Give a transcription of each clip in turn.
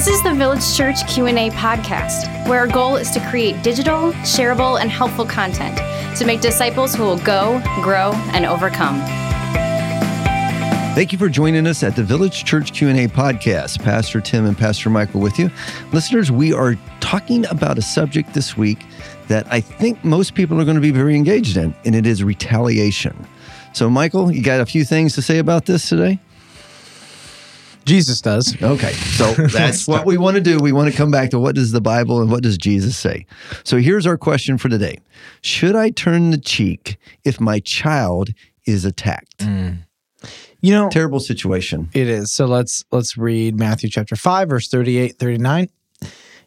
This is the Village Church Q&A podcast, where our goal is to create digital, shareable, and helpful content to make disciples who will go, grow, and overcome. Thank you for joining us at the Village Church Q&A podcast. Pastor Tim and Pastor Michael with you. Listeners, we are talking about a subject this week that I think most people are going to be very engaged in, and it is retaliation. So, Michael, you got a few things to say about this today? Jesus does. Okay, so that's what we want to do. We want to come back to what does the Bible and what does Jesus say. So here's our question for today Should I turn the cheek if my child is attacked? Mm. You know, Terrible situation. it is. So let's let's read Matthew chapter 5 verse 38 39.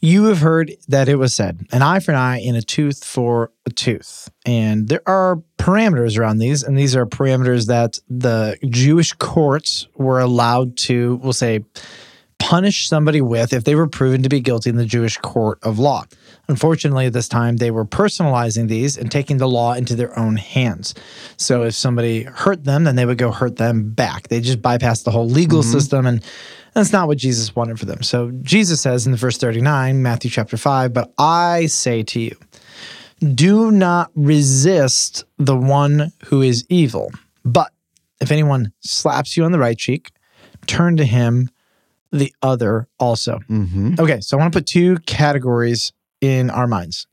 You have heard that it was said, an eye for an eye and a tooth for a tooth. And there are parameters around these, and these are parameters that the Jewish courts were allowed to, we'll say, punish somebody with if they were proven to be guilty in the Jewish court of law. Unfortunately, at this time, they were personalizing these and taking the law into their own hands. So if somebody hurt them, then they would go hurt them back. They just bypassed the whole legal mm-hmm. system, and that's not what Jesus wanted for them. So Jesus says in the verse 39, Matthew chapter 5, But I say to you, do not resist the one who is evil. But if anyone slaps you on the right cheek, turn to him the other also. hmm Okay, so I want to put two categories in our minds.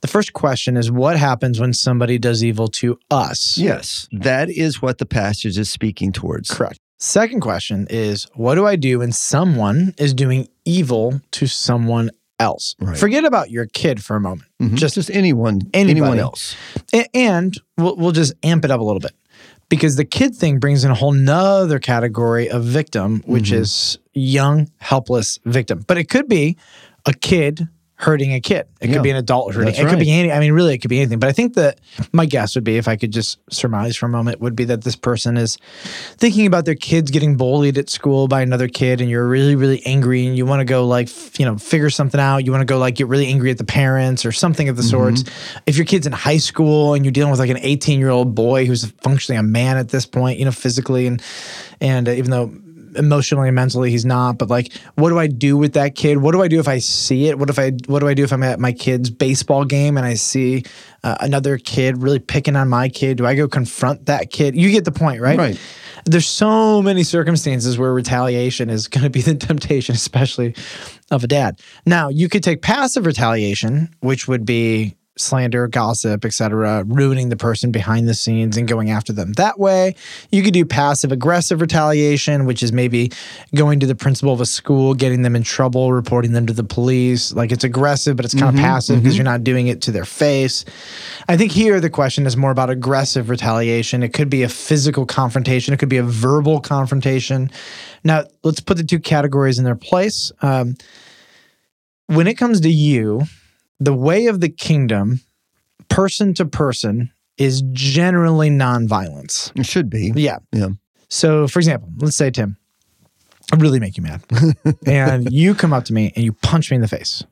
The first question is what happens when somebody does evil to us? Yes, that is what the passage is speaking towards. Correct. Second question is what do I do when someone is doing evil to someone else? Right. Forget about your kid for a moment. Mhm. Just just anyone, Anybody. anyone else. And we'll, we'll just amp it up a little bit because the kid thing brings in a whole nother category of victim, which Mhm. is young, helpless victim. But it could be a kid hurting a kid. It Yeah, could be an adult hurting. that's It could be any. I mean, really, it could be anything. But I think that my guess would be, if I could just surmise for a moment, would be that this person is thinking about their kids getting bullied at school by another kid, and you're really, really angry, and you want to go like, f- you know, figure something out. You want to go like get really angry at the parents or something of the sorts. If your kid's in high school and you're dealing with like an 18 year old boy who's functionally a man at this point, you know, physically and and uh, even though emotionally and mentally he's not but like what do i do with that kid? What do i do if i see it? What if i what do i do if i'm at my kid's baseball game and i see uh, another kid really picking on my kid? Do i go confront that kid? You get the point right? Right. there's so many circumstances where retaliation is going to be the temptation especially of a dad. Now you could take passive retaliation which would be slander gossip etc ruining the person behind the scenes and going after them that way. You could do passive aggressive retaliation which is maybe going to the principal of a school getting them in trouble reporting them to the police. Like it's aggressive but it's kind of passive because you're not doing it to their face. I think here the question is more about aggressive retaliation. It could be a physical confrontation. It could be a verbal confrontation. Now let's put the two categories in their place. Um, when it comes to you the way of the kingdom, person to person, is generally nonviolence. It should be. Yeah. Yeah. So, for example, let's say, Tim, I really make you mad. and you come up to me and you punch me in the face.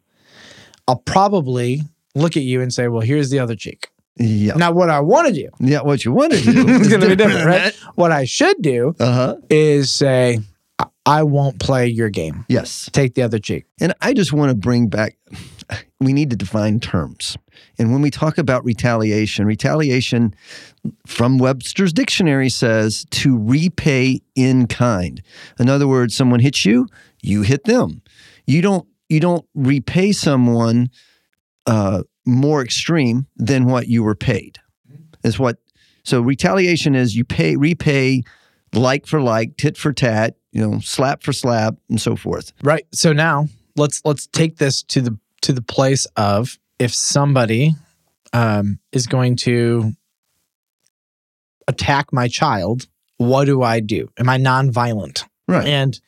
I'll probably look at you and say, well, here's the other cheek. Yeah. Now, what I want to do Yeah. What you want to do is going to be different, right? What I should do Uh huh. is say, I- I won't play your game. Yes. Take the other cheek. And I just want to bring back, we need to define terms. And when we talk about retaliation, retaliation from Webster's dictionary says to repay in kind. In other words, someone hits you, you hit them. You don't you don't repay someone uh, more extreme than what you were paid. Is what so retaliation is you pay repay like for like, tit for tat, you know, slap for slap, and so forth. Right. So now let's let's take this to the to the place of if somebody um, is going to attack my child, what do I do? Am I nonviolent? Right. And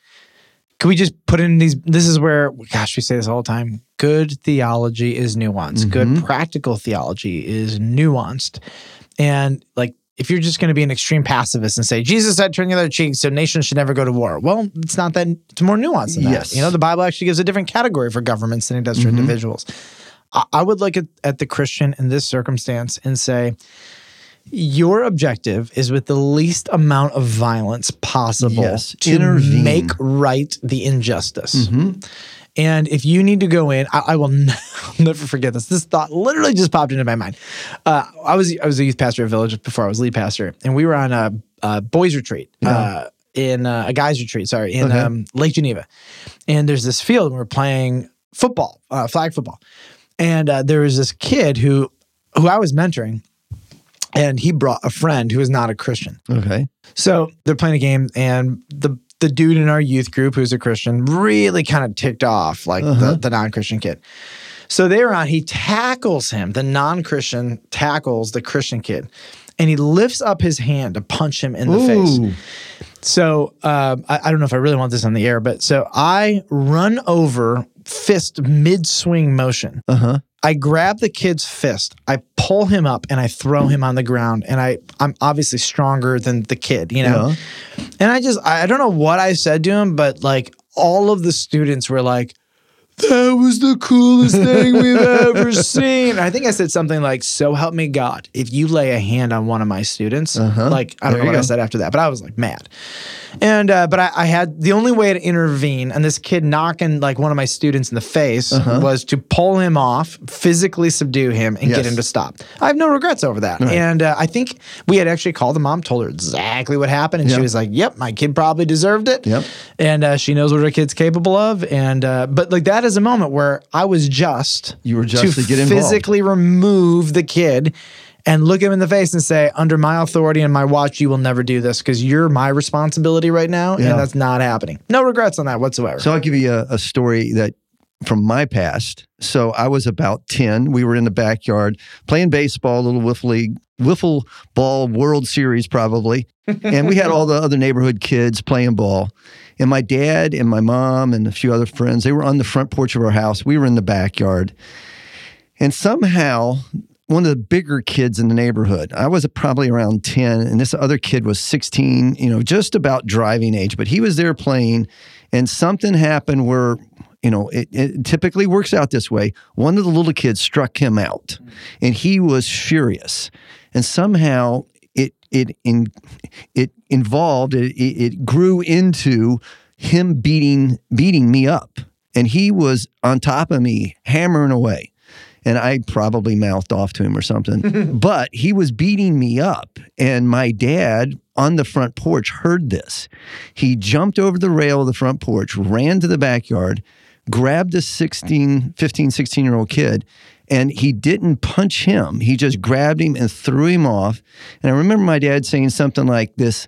can we just put in these? This is where, gosh, we say this all the time. Good theology is nuanced. Good Mhm. practical theology is nuanced. And like, if you're just going to be an extreme pacifist and say Jesus said turn the other cheek, so nations should never go to war. Well, it's not that. It's more nuanced than that. Yes. You know, the Bible actually gives a different category for governments than it does for Mhm. individuals. I, I would look at, at the Christian in this circumstance and say, your objective is with the least amount of violence possible Yes, to intervene. make right the injustice. Mhm. And if you need to go in, I, I will n- never forget this. This thought literally just popped into my mind. Uh, I was I was a youth pastor at Village before I was lead pastor, and we were on a, a boys retreat. Uh, in uh, a guys retreat, sorry, in Okay. um, Lake Geneva, and there's this field and we're playing football, uh, flag football, and uh, there was this kid who who I was mentoring, and he brought a friend who is not a Christian. Okay. So they're playing a game, and the the dude in our youth group who's a Christian really kind of ticked off like Uh-huh. the, the non Christian kid. So they were on. He tackles him. The non Christian tackles the Christian kid, and he lifts up his hand to punch him in the face. So um, I, I don't know if I really want this on the air, but so I run over fist mid swing motion. Uh huh. I grab the kid's fist, I pull him up, and I throw him on the ground. And I, I'm obviously stronger than the kid, you know. Yeah. And I just, I I don't know what I said to him, but like all of the students were like, that was the coolest thing we've ever seen. I think I said something like, so help me God, if you lay a hand on one of my students, Uh-huh. like, I don't There know what I said after that, but I was like mad. And, uh, but I, I had the only way to intervene, and this kid knocking like one of my students in the face was to pull him off, physically subdue him, and get Uh-huh. Him to stop. I have no regrets over that. And uh, I think we had actually called the mom, told her exactly what happened, and she was like, "Yep, my kid probably deserved it." Yep. And uh, she knows what her kid's capable of. And uh, but like that is a moment where I was just You were just to get involved. physically remove the kid. And look him in the face and say, under my authority and my watch, you will never do this because you're my responsibility right now, Yeah. and that's not happening. No regrets on that whatsoever. So I'll give you a, a story that from my past. So I was about 10. We were in the backyard playing baseball, little wiffle league, wiffle ball World Series probably. And we had all the other neighborhood kids playing ball. And my dad and my mom and a few other friends, they were on the front porch of our house. We were in the backyard. And somehow, one of the bigger kids in the neighborhood, I was probably around 10, and this other kid was 16, you know, just about driving age, but he was there playing, and something happened where, you know, it, it typically works out this way. One of the little kids struck him out, and he was furious. And somehow it, it, in, it involved, it, it grew into him beating, beating me up. And he was on top of me, hammering away and I probably mouthed off to him or something. but he was beating me up. And my dad on the front porch heard this. He jumped over the rail of the front porch, ran to the backyard, grabbed the 16, 15, 16 year old kid, and he didn't punch him. He just grabbed him and threw him off. And I remember my dad saying something like this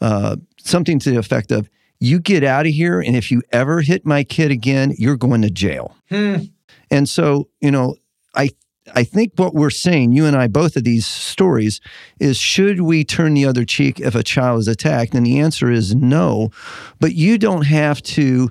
uh, something to the effect of, You get out of here, and if you ever hit my kid again, you're going to jail. And so, you know, I I think what we're saying, you and I, both of these stories, is should we turn the other cheek if a child is attacked? And the answer is no. But you don't have to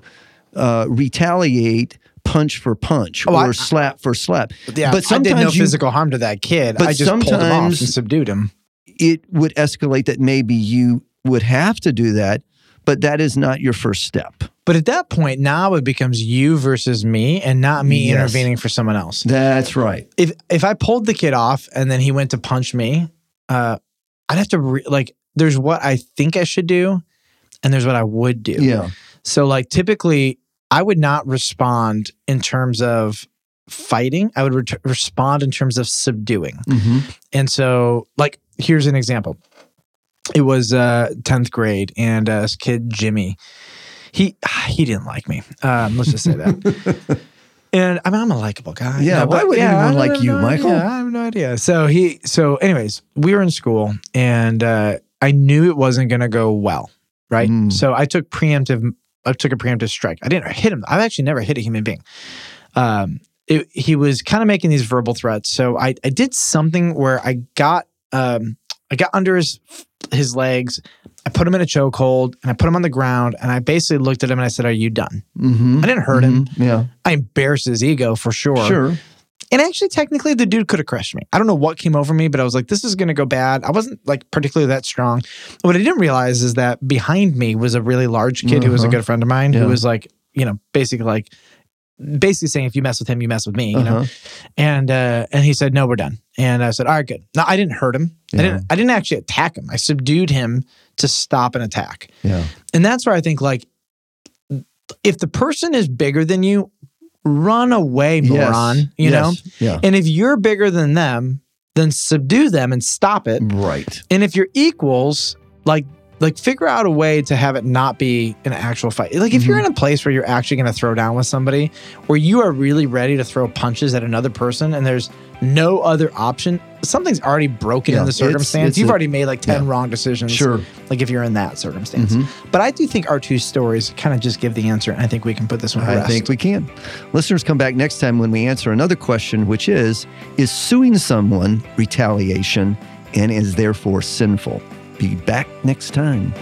uh, retaliate punch for punch Oh, or I- slap for slap. yeah, but I did no sometimes you- physical harm to that kid. But I just pulled him off sometimes- and subdued him. it would escalate that maybe you would have to do that, but that is not your first step. But at that point, now it becomes you versus me, and not me Yes. intervening for someone else. That's right. if if I pulled the kid off and then he went to punch me, uh, I'd have to re- like. There's what I think I should do, and there's what I would do. Yeah. So like typically, I would not respond in terms of fighting. I would ret- respond in terms of subduing. hmm And so, like, here's an example. It was uh, 10th grade, and uh, this kid, Jimmy, he he didn't like me. Um, let's just say that. and I mean, I'm a likable guy. Yeah, why would anyone like you, no Michael? I have no idea. So he, so anyways, we were in school, and uh, I knew it wasn't going to go well, right? Mm. So I took preemptive. I took a preemptive strike. I didn't hit him. I've actually never hit a human being. Um, it, he was kind of making these verbal threats. So I, I did something where I got um, I got under his his legs. I put him in a chokehold and I put him on the ground and I basically looked at him and I said, "Are you done?" hmm I didn't hurt him. Yeah. I embarrassed his ego for sure. Sure. And actually, technically, the dude could have crushed me. I don't know what came over me, but I was like, "This is going to go bad." I wasn't like particularly that strong. What I didn't realize is that behind me was a really large kid who was a Uh-huh. good friend of mine Yeah. who was like, you know, basically like basically saying, if you mess with him, you mess with me, you know? Uh-huh. And, uh, and he said, no, we're done. And I said, all right, good. No, I didn't hurt him. I didn't, I didn't actually attack him. I subdued him to stop an attack. Yeah. And that's where I think like if the person is bigger than you, run away, Yes. moron. You Yes. know? Yeah. And if you're bigger than them, then subdue them and stop it. Right. And if you're equals, like like figure out a way to have it not be an actual fight. Like if you're mm-hmm. in a place where you're actually going to throw down with somebody, where you are really ready to throw punches at another person, and there's no other option, something's already broken Yeah, in the it's- circumstance. it's You've a- already made like ten yeah. wrong decisions. Sure. Like if you're in that circumstance. Mhm. But I do think our two stories kind of just give the answer, and I think we can put this one I rest. think we can. Listeners, come back next time when we answer another question, which is Is suing someone retaliation and is therefore sinful? Be back next time.